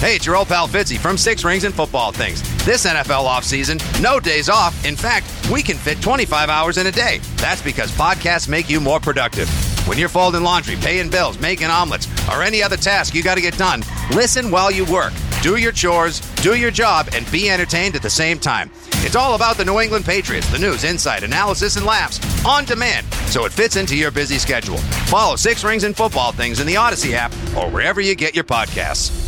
Hey, it's your old pal Fitzy from Six Rings and Football Things. This NFL offseason, no days off. In fact, we can fit 25 hours in a day. That's because podcasts make you more productive. When you're folding laundry, paying bills, making omelets, or any other task you got to get done, listen while you work. Do your chores, do your job, and be entertained at the same time. It's all about the New England Patriots, the news, insight, analysis, and laughs on demand, so it fits into your busy schedule. Follow Six Rings and Football Things in the Audacy app or wherever you get your podcasts.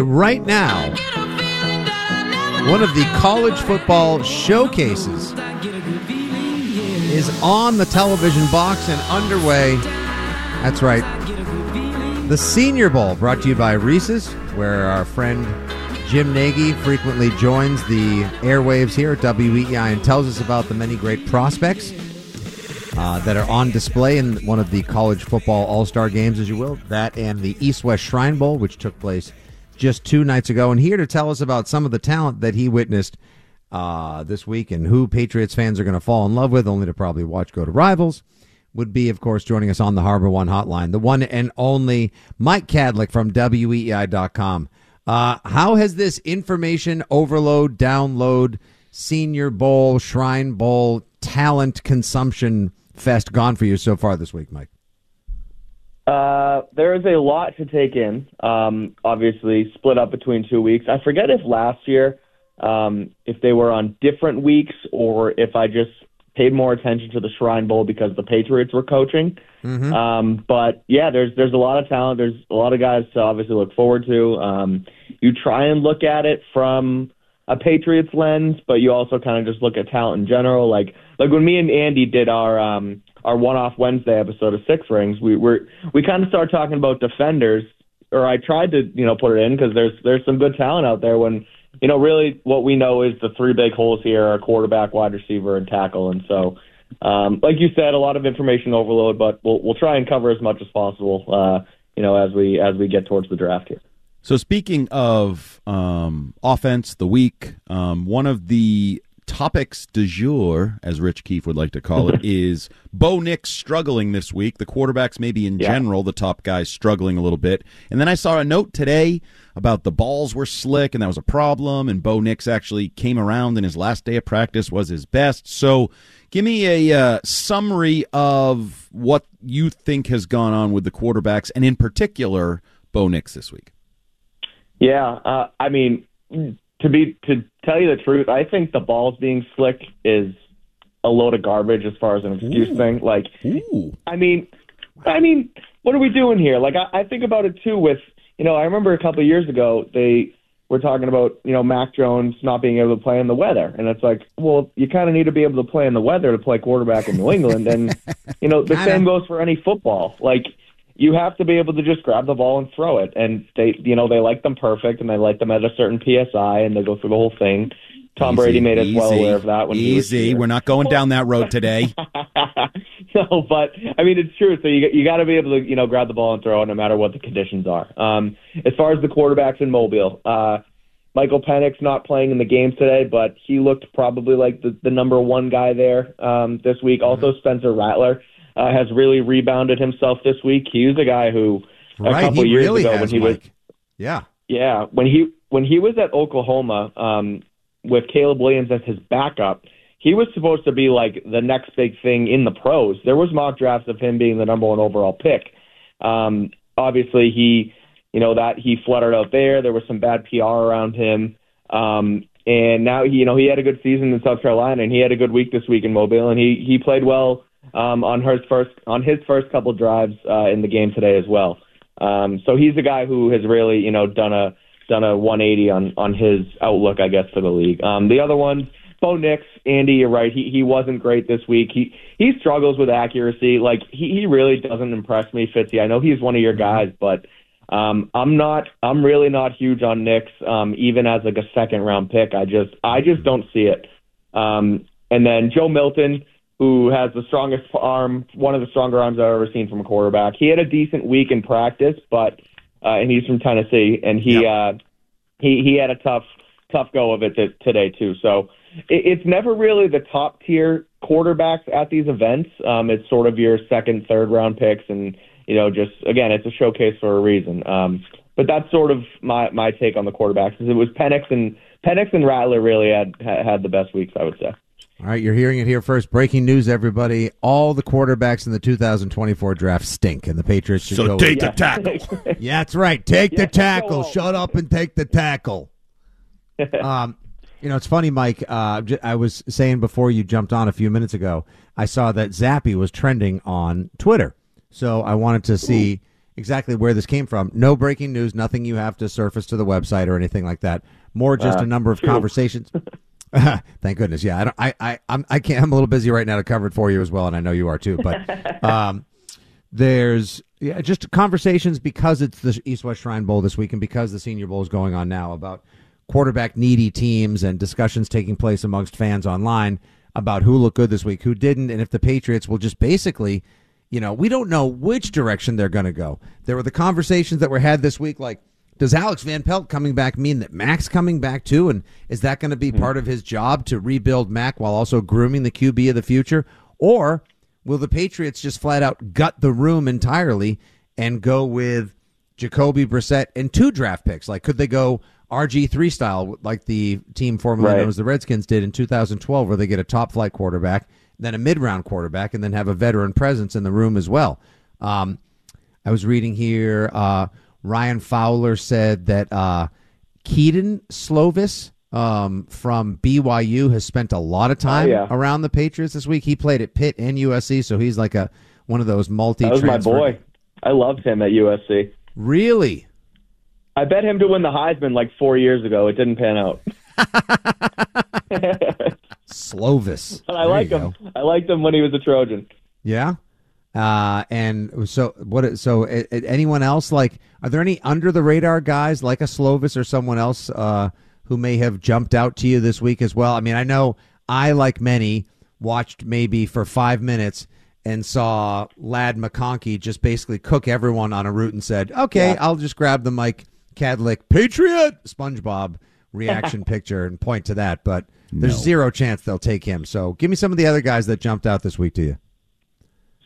Right now, one of the college football showcases is on the television box and underway. That's right. The Senior Bowl, brought to you by Reese's, where our friend Jim Nagy frequently joins the airwaves here at WEEI and tells us about the many great prospects uh, that are on display in one of the college football all star games, as you will. That and the East West Shrine Bowl, which took place just two nights ago. And here to tell us about some of the talent that he witnessed uh, this week and who Patriots fans are going to fall in love with, only to probably watch go to rivals, would be, of course, joining us on the Harbor One hotline, the one and only Mike Kadlick from WEEI.com. Uh, how has this information overload, download, Senior Bowl, Shrine Bowl, talent consumption fest gone for you so far this week, Mike? Uh, there is a lot to take in. Um, obviously, split up between two weeks. I forget if last year, um, if they were on different weeks, or if I just paid more attention to the Shrine Bowl because the Patriots were coaching. Um, but yeah, there's there's a lot of talent. There's a lot of guys to obviously look forward to. Um, you try and look at it from a Patriots lens, but you also kind of just look at talent in general. Like like when me and Andy did our um, our one off Wednesday episode of Six Rings, we were we kind of started talking about defenders, or I tried to you know put it in because there's there's some good talent out there. When you know really what we know is the three big holes here are quarterback, wide receiver, and tackle, and so. Um, like you said, a lot of information overload, but we'll we'll try and cover as much as possible. Uh, you know, as we as we get towards the draft here. So speaking of um, offense, the week, um, one of the topics du jour, as Rich Keefe would like to call it, is Bo Nix struggling this week. The quarterbacks, maybe in Yeah. general, the top guys struggling a little bit. And then I saw a note today about the balls were slick and that was a problem. And Bo Nix actually came around and his last day of practice was his best. So give me a uh, summary of what you think has gone on with the quarterbacks and in particular Bo Nix this week. Yeah, uh, I mean, to be to tell you the truth, I think the balls being slick is a load of garbage as far as an excuse thing. Like, I mean, I mean, what are we doing here? Like, I, I think about it too. With you know, I remember a couple of years ago they were talking about you know Mac Jones not being able to play in the weather, and it's like, well, you kind of need to be able to play in the weather to play quarterback in New England, and you know the same goes for any football. Like, you have to be able to just grab the ball and throw it. And they, you know, they like them perfect, and they like them at a certain psi, and they go through the whole thing. Tom Easy, Brady made us well easy, aware of that when he was Easy. We're not going down that road today. no, but I mean it's true. So you you got to be able to you know grab the ball and throw it no matter what the conditions are. Um, as far as the quarterbacks in Mobile, uh, Michael Penix not playing in the game today, but he looked probably like the, the number one guy there um, this week. Mm-hmm. Also, Spencer Rattler uh, has really rebounded himself this week. He was a guy who a Right, couple he years really ago has, when he was Yeah. yeah, when he when he was at Oklahoma um, with Caleb Williams as his backup, he was supposed to be like the next big thing in the pros. There was mock drafts of him being the number one overall pick. Um, obviously, he you know that he fluttered out there. There was some bad PR around him, um, and now he, you know he had a good season in South Carolina, and he had a good week this week in Mobile, and he he played well um, on his first on his first couple drives uh, in the game today as well. Um, so he's a guy who has really, you know, done a done a 180 on on his outlook, I guess, for the league. Um, the other ones, Bo Nix, Andy, you're right. He he wasn't great this week. He he struggles with accuracy. Like he he really doesn't impress me, Fitzy. I know he's one of your guys, but um, I'm not. I'm really not huge on Nix, um, even as like a second round pick. I just I just don't see it. Um, and then Joe Milton who has the strongest arm, one of the stronger arms I've ever seen from a quarterback. He had a decent week in practice, but uh, and he's from Tennessee, and he uh, he he had a tough tough go of it th- today too. So it, it's never really the top tier quarterbacks at these events. Um, it's sort of your second, third round picks, and you know, just again, it's a showcase for a reason. Um, but that's sort of my my take on the quarterbacks. Is it was Penix and Penix and Rattler really had had the best weeks, I would say. All right, you're hearing it here first. Breaking news, everybody. All the quarterbacks in the 2024 draft stink, and the Patriots should So go So take with the tackle. Yeah, that's right. Take Yeah, the tackle. Shut up and take the tackle. um, you know, it's funny, Mike. Uh, j- I was saying before you jumped on a few minutes ago, I saw that Zappe was trending on Twitter. So I wanted to see exactly where this came from. No breaking news, nothing you have to surface to the website or anything like that. More just a number of conversations. Thank goodness. Yeah, I don't. I I I'm, I can't. I'm a little busy right now to cover it for you as well, and I know you are too. But um, there's yeah, just conversations because it's the East West Shrine Bowl this week, and because the Senior Bowl is going on now about quarterback needy teams and discussions taking place amongst fans online about who looked good this week, who didn't, and if the Patriots will just basically, you know, we don't know which direction they're going to go. There were the conversations that were had this week, like. Does Alex Van Pelt coming back mean that Mac's coming back too? And is that going to be part of his job to rebuild Mac while also grooming the QB of the future? Or will the Patriots just flat out gut the room entirely and go with Jacoby Brissett and two draft picks? Like, could they go RG3 style, like the team formerly Right. known as the Redskins did in 2012, where they get a top flight quarterback, then a mid round quarterback, and then have a veteran presence in the room as well? Um, I was reading here. Uh, Ryan Fowler said that uh, Kedon Slovis um, from BYU has spent a lot of time yeah. around the Patriots this week. He played at Pitt and USC, so he's like a one of those multi. That was my boy. I loved him at USC. Really? I bet him to win the Heisman like four years ago. It didn't pan out. Slovis. But I like him. go. I liked him when he was a Trojan. Yeah. Uh, and so what? So a- anyone else like? Are there any under the radar guys like a Slovis or someone else uh, who may have jumped out to you this week as well? I mean, I know I like many watched maybe for five minutes and saw Ladd McConkey just basically cook everyone on a route and said, "Okay, Yeah. I'll just grab the Mike Kadlick Patriot SpongeBob reaction picture and point to that." But there's No. zero chance they'll take him. So give me some of the other guys that jumped out this week to you.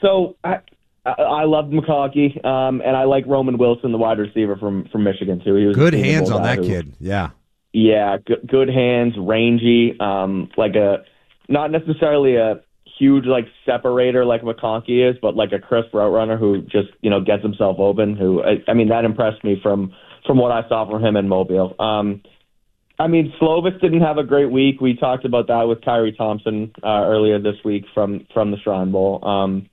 So I I, I loved McConkey, um, and I like Roman Wilson, the wide receiver from from Michigan too. He was Good hands on that who- kid. Yeah. Yeah, good, good hands, rangy, um, like a not necessarily a huge like separator like McConkey is, but like a crisp route runner who just you know gets himself open. Who I, I mean that impressed me from from what I saw from him in Mobile. Um, I mean Slovis didn't have a great week. We talked about that with Kyrie Thompson uh, earlier this week from from the Shrine Bowl. Um,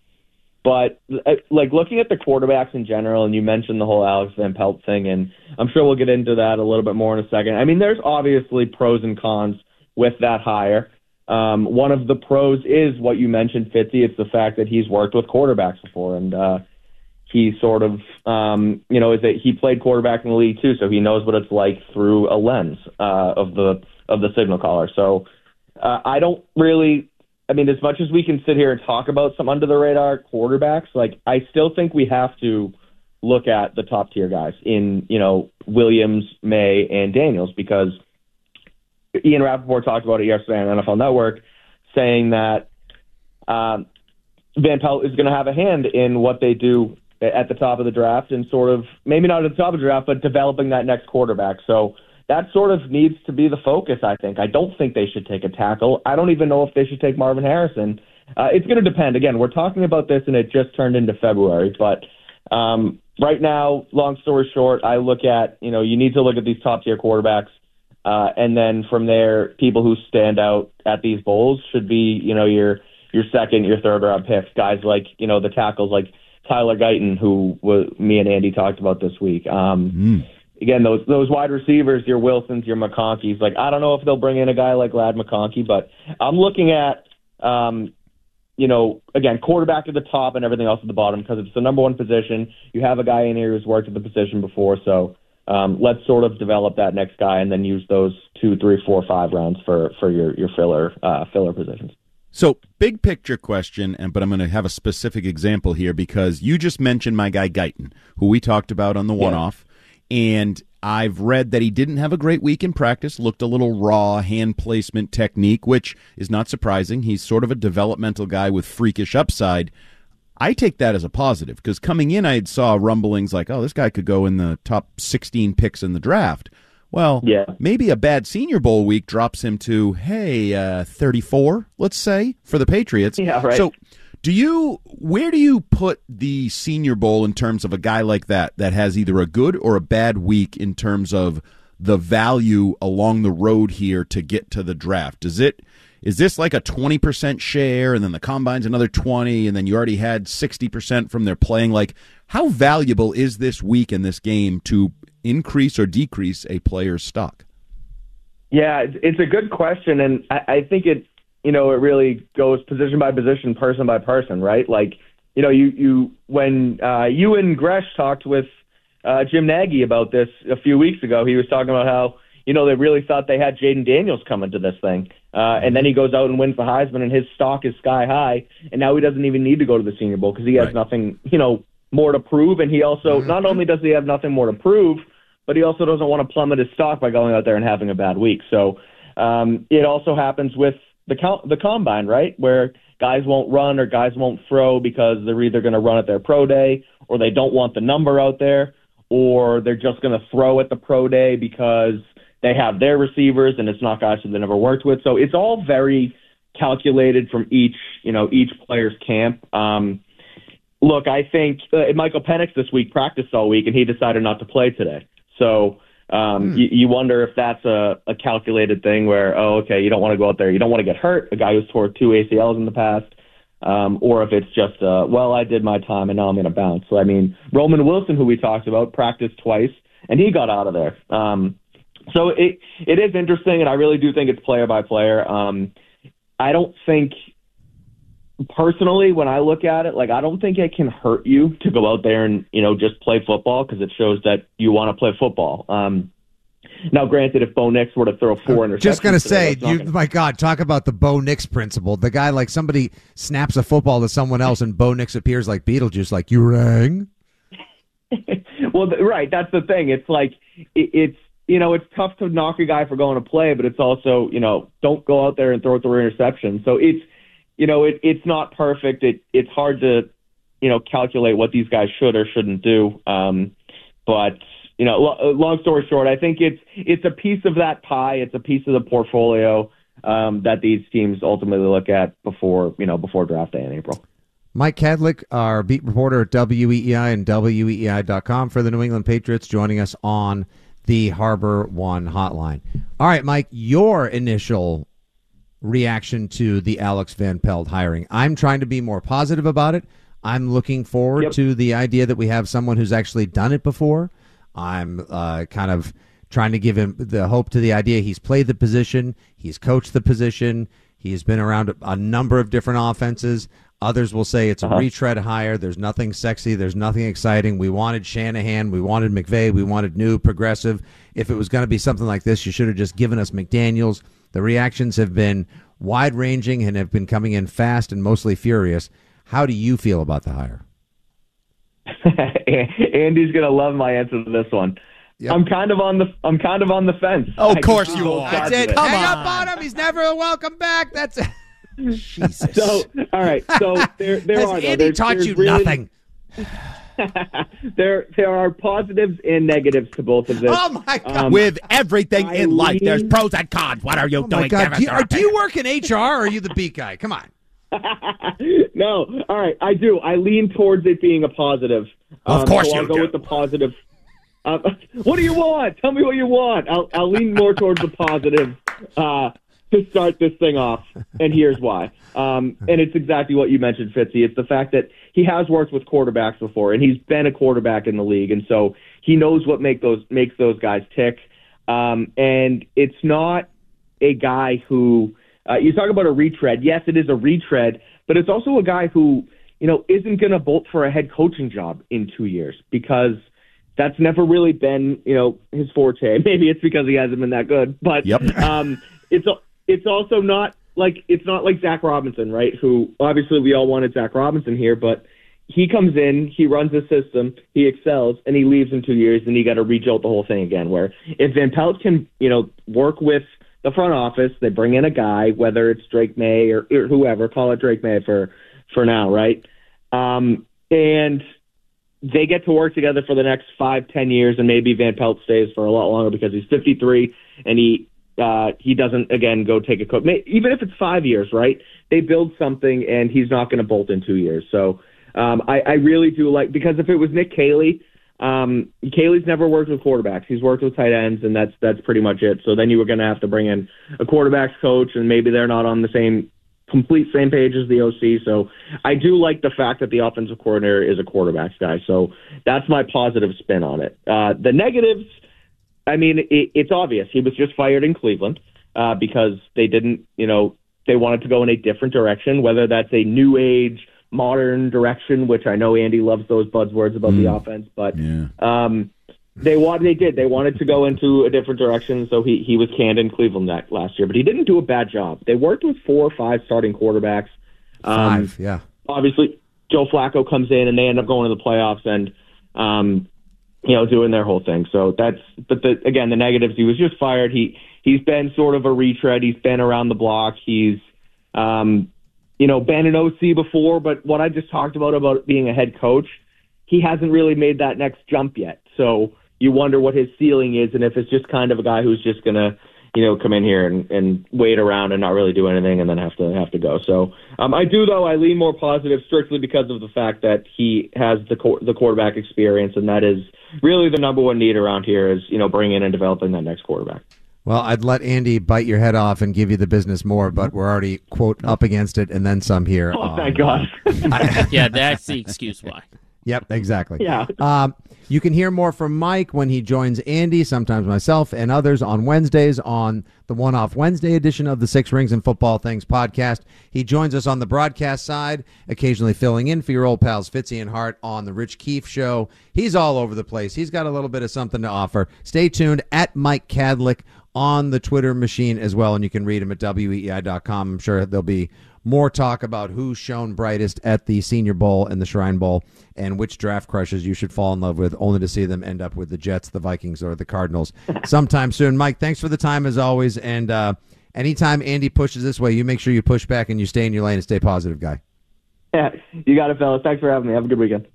but uh, like looking at the quarterbacks in general, and you mentioned the whole Alex Van Pelt thing, and I'm sure we'll get into that a little bit more in a second. I mean, there's obviously pros and cons with that hire. Um, one of the pros is what you mentioned, Fitzy. It's the fact that he's worked with quarterbacks before, and uh, he sort of, um, you know, is that he played quarterback in the league too, so he knows what it's like through a lens uh, of the of the signal caller. So uh, I don't really. I mean, as much as we can sit here and talk about some under the radar quarterbacks, like I still think we have to look at the top tier guys in, you know, Williams, Maye, and Daniels because Ian Rapoport talked about it yesterday on NFL Network, saying that um, Van Pelt is going to have a hand in what they do at the top of the draft and sort of maybe not at the top of the draft, but developing that next quarterback. So that sort of needs to be the focus. I think. I don't think they should take a tackle. I don't even know if they should take Marvin Harrison. Uh, it's going to depend. Again, we're talking about this, and it just turned into February, but. Um, right now, long story short, I look at you know you need to look at these top tier quarterbacks, uh, and then from there, people who stand out at these bowls should be you know your your second, your third round picks, guys like you know the tackles like Tyler Guyton, who was, me and Andy talked about this week. Um, mm. Again, those those wide receivers, your Wilsons, your McConkeys. Like I don't know if they'll bring in a guy like Ladd McConkey, but I'm looking at um, you know, again, quarterback at the top and everything else at the bottom because it's the number one position. You have a guy in here who's worked at the position before, so um, let's sort of develop that next guy and then use those two, three, four, five rounds for for your your filler uh, filler positions. So, big picture question, and but I'm going to have a specific example here because you just mentioned my guy Guyton, who we talked about on the one off, and I've read that he didn't have a great week in practice, looked a little raw, hand placement technique, which is not surprising. He's sort of a developmental guy with freakish upside. I take that as a positive because coming in, I saw rumblings like, oh, this guy could go in the top 16 picks in the draft. Well, yeah. maybe a bad Senior Bowl week drops him to, hey, uh, 34, let's say, for the Patriots. Yeah, right. So do you where do you put the Senior Bowl in terms of a guy like that that has either a good or a bad week in terms of the value along the road here to get to the draft? Does it is this like a 20% share and then the combine's another 20 and then you already had 60% from their playing like how valuable is this week in this game to increase or decrease a player's stock? Yeah, it's a good question, and I, think it you know, it really goes position by position, person by person, right? Like, you know, you you when uh, you and Gresh talked with uh, Jim Nagy about this a few weeks ago, he was talking about how you know they really thought they had Jayden Daniels coming to this thing, uh, and then he goes out and wins the Heisman, and his stock is sky high, and now he doesn't even need to go to the Senior Bowl because he has right. nothing, you know, more to prove, and he also mm-hmm. not only does he have nothing more to prove, but he also doesn't want to plummet his stock by going out there and having a bad week. So um, it also happens with the count, the combine, right? Where guys won't run or guys won't throw because they're either going to run at their pro day or they don't want the number out there or they're just going to throw at the pro day because they have their receivers and it's not guys that they never worked with. So it's all very calculated from each, you know, each player's camp. Um, look, I think uh, Michael Penix this week practiced all week and he decided not to play today. So um, hmm. you, you wonder if that's a, a calculated thing where, oh, okay, you don't want to go out there, you don't want to get hurt. A guy who's tore two ACLs in the past, um, or if it's just, uh, well, I did my time and now I'm going to bounce. So I mean, Roman Wilson, who we talked about, practiced twice and he got out of there. Um, so it it is interesting, and I really do think it's player by player. Um, I don't think personally, when I look at it, like I don't think it can hurt you to go out there and you know just play football because it shows that you want to play football. Um, now, granted, if Bo Nix were to throw four interceptions, just gonna say, you, gonna... my God, talk about the Bo Nix principle. The guy like somebody snaps a football to someone else, and Bo Nix appears like Beetlejuice, like you rang. well, right, that's the thing. It's like it, it's you know it's tough to knock a guy for going to play, but it's also you know don't go out there and throw three interceptions. So it's you know, it, it's not perfect. It, it's hard to, you know, calculate what these guys should or shouldn't do. Um, but you know, lo- long story short, I think it's it's a piece of that pie. It's a piece of the portfolio um, that these teams ultimately look at before you know before draft day in April. Mike Kadlick, our beat reporter at WEEI and WEEI.com for the New England Patriots, joining us on the Harbor One hotline. All right, Mike, your initial reaction to the Alex Van Pelt hiring. I'm trying to be more positive about it. I'm looking forward yep. to the idea that we have someone who's actually done it before. I'm uh, kind of trying to give him the hope to the idea he's played the position, he's coached the position, he's been around a number of different offenses. Others will say it's a Uh-huh. retread hire. There's nothing sexy. There's nothing exciting. We wanted Shanahan. We wanted McVay. We wanted new progressive. If it was going to be something like this, you should have just given us McDaniels. The reactions have been wide ranging and have been coming in fast and mostly furious. How do you feel about the hire? Andy's gonna love my answer to this one. I'm kind of on the I'm kind of on the fence. Oh, of course you both are. sides That's of it. Hang up on him. He's never welcome back. That's it. Jesus. So, all right. So there, there Has are. though. Andy There's- taught there's you really- nothing? there, there are positives and negatives to both of this. Oh my God! Um, With everything I in life, there's pros and cons. What are you oh doing? God! Do you, are, do you work in HR or are you the beat guy? Come on. no, all right, I do. I lean towards it being a positive. Of Um, course so I'll you go do. with the positive. Uh, what do you want? Tell me what you want. I'll, I'll lean more towards the positive uh, to start this thing off, and here's why. Um, and it's exactly what you mentioned, Fitzy. It's the fact that he has worked with quarterbacks before, and he's been a quarterback in the league, and so he knows what make those makes those guys tick. Um, and it's not a guy who uh, you talk about a retread. Yes, it is a retread, but it's also a guy who you know isn't going to bolt for a head coaching job in two years because that's never really been you know his forte. Maybe it's because he hasn't been that good, but Yep. um, it's it's also not like it's not like Zac Robinson, right? Who obviously we all wanted Zac Robinson here, but he comes in, he runs the system, he excels, and he leaves in two years, and you got to rejolt the whole thing again. Where if Van Pelt can, you know, work with the front office, they bring in a guy, whether it's Drake Maye or, or whoever, call it Drake Maye for for now, right? Um, and they get to work together for the next five, ten years, and maybe Van Pelt stays for a lot longer because he's 53 and he uh, he doesn't again go take a coach. Even if it's five years, right? They build something, and he's not going to bolt in two years. So um, I, I really do like because if it was Nick Caley, um, Caley's never worked with quarterbacks. He's worked with tight ends, and that's that's pretty much it. So then you were going to have to bring in a quarterbacks coach, and maybe they're not on the same complete same page as the OC. So I do like the fact that the offensive coordinator is a quarterbacks guy. So that's my positive spin on it. Uh, the negatives, I mean, it, it's obvious. He was just fired in Cleveland uh, because they didn't, you know, they wanted to go in a different direction, whether that's a new age, modern direction, which I know Andy loves those buzzwords about the offense, but Yeah. um, they wanted, they did. They wanted to go into a different direction, so he he was canned in Cleveland that last year, but he didn't do a bad job. They worked with four or five starting quarterbacks. Um, Five. Yeah. obviously Joe Flacco comes in and they end up going to the playoffs and um you know doing their whole thing. So that's but the again the negatives he was just fired. He he's been sort of a retread. He's been around the block. He's um you know been an OC before, but what I just talked about about being a head coach, he hasn't really made that next jump yet. So you wonder what his ceiling is and if it's just kind of a guy who's just going to you know, come in here and, and wait around and not really do anything and then have to have to go. So um, I do though I lean more positive strictly because of the fact that he has the qu- the quarterback experience and that is really the number one need around here is you know bringing in and developing that next quarterback. Well, I'd let Andy bite your head off and give you the business more, but we're already quote up against it and then some here. Oh on- thank God. yeah, that's the excuse why. Yep, exactly. Yeah. Um, you can hear more from Mike when he joins Andy, sometimes myself and others on Wednesdays on the One Off Wednesday edition of the Six Rings and Football Things podcast. He joins us on the broadcast side, occasionally filling in for your old pals Fitzy and Hart on the Rich Keefe show. He's all over the place. He's got a little bit of something to offer. Stay tuned at Mike Kadlick on the Twitter machine as well, and you can read him at weei.com. I'm sure there'll be more talk about who's shown brightest at the Senior Bowl and the Shrine Bowl and which draft crushes you should fall in love with, only to see them end up with the Jets, the Vikings, or the Cardinals sometime soon. Mike, thanks for the time as always. And uh, anytime Andy pushes this way, you make sure you push back and you stay in your lane and stay positive, guy. Yeah, you got it, fellas. Thanks for having me. Have a good weekend.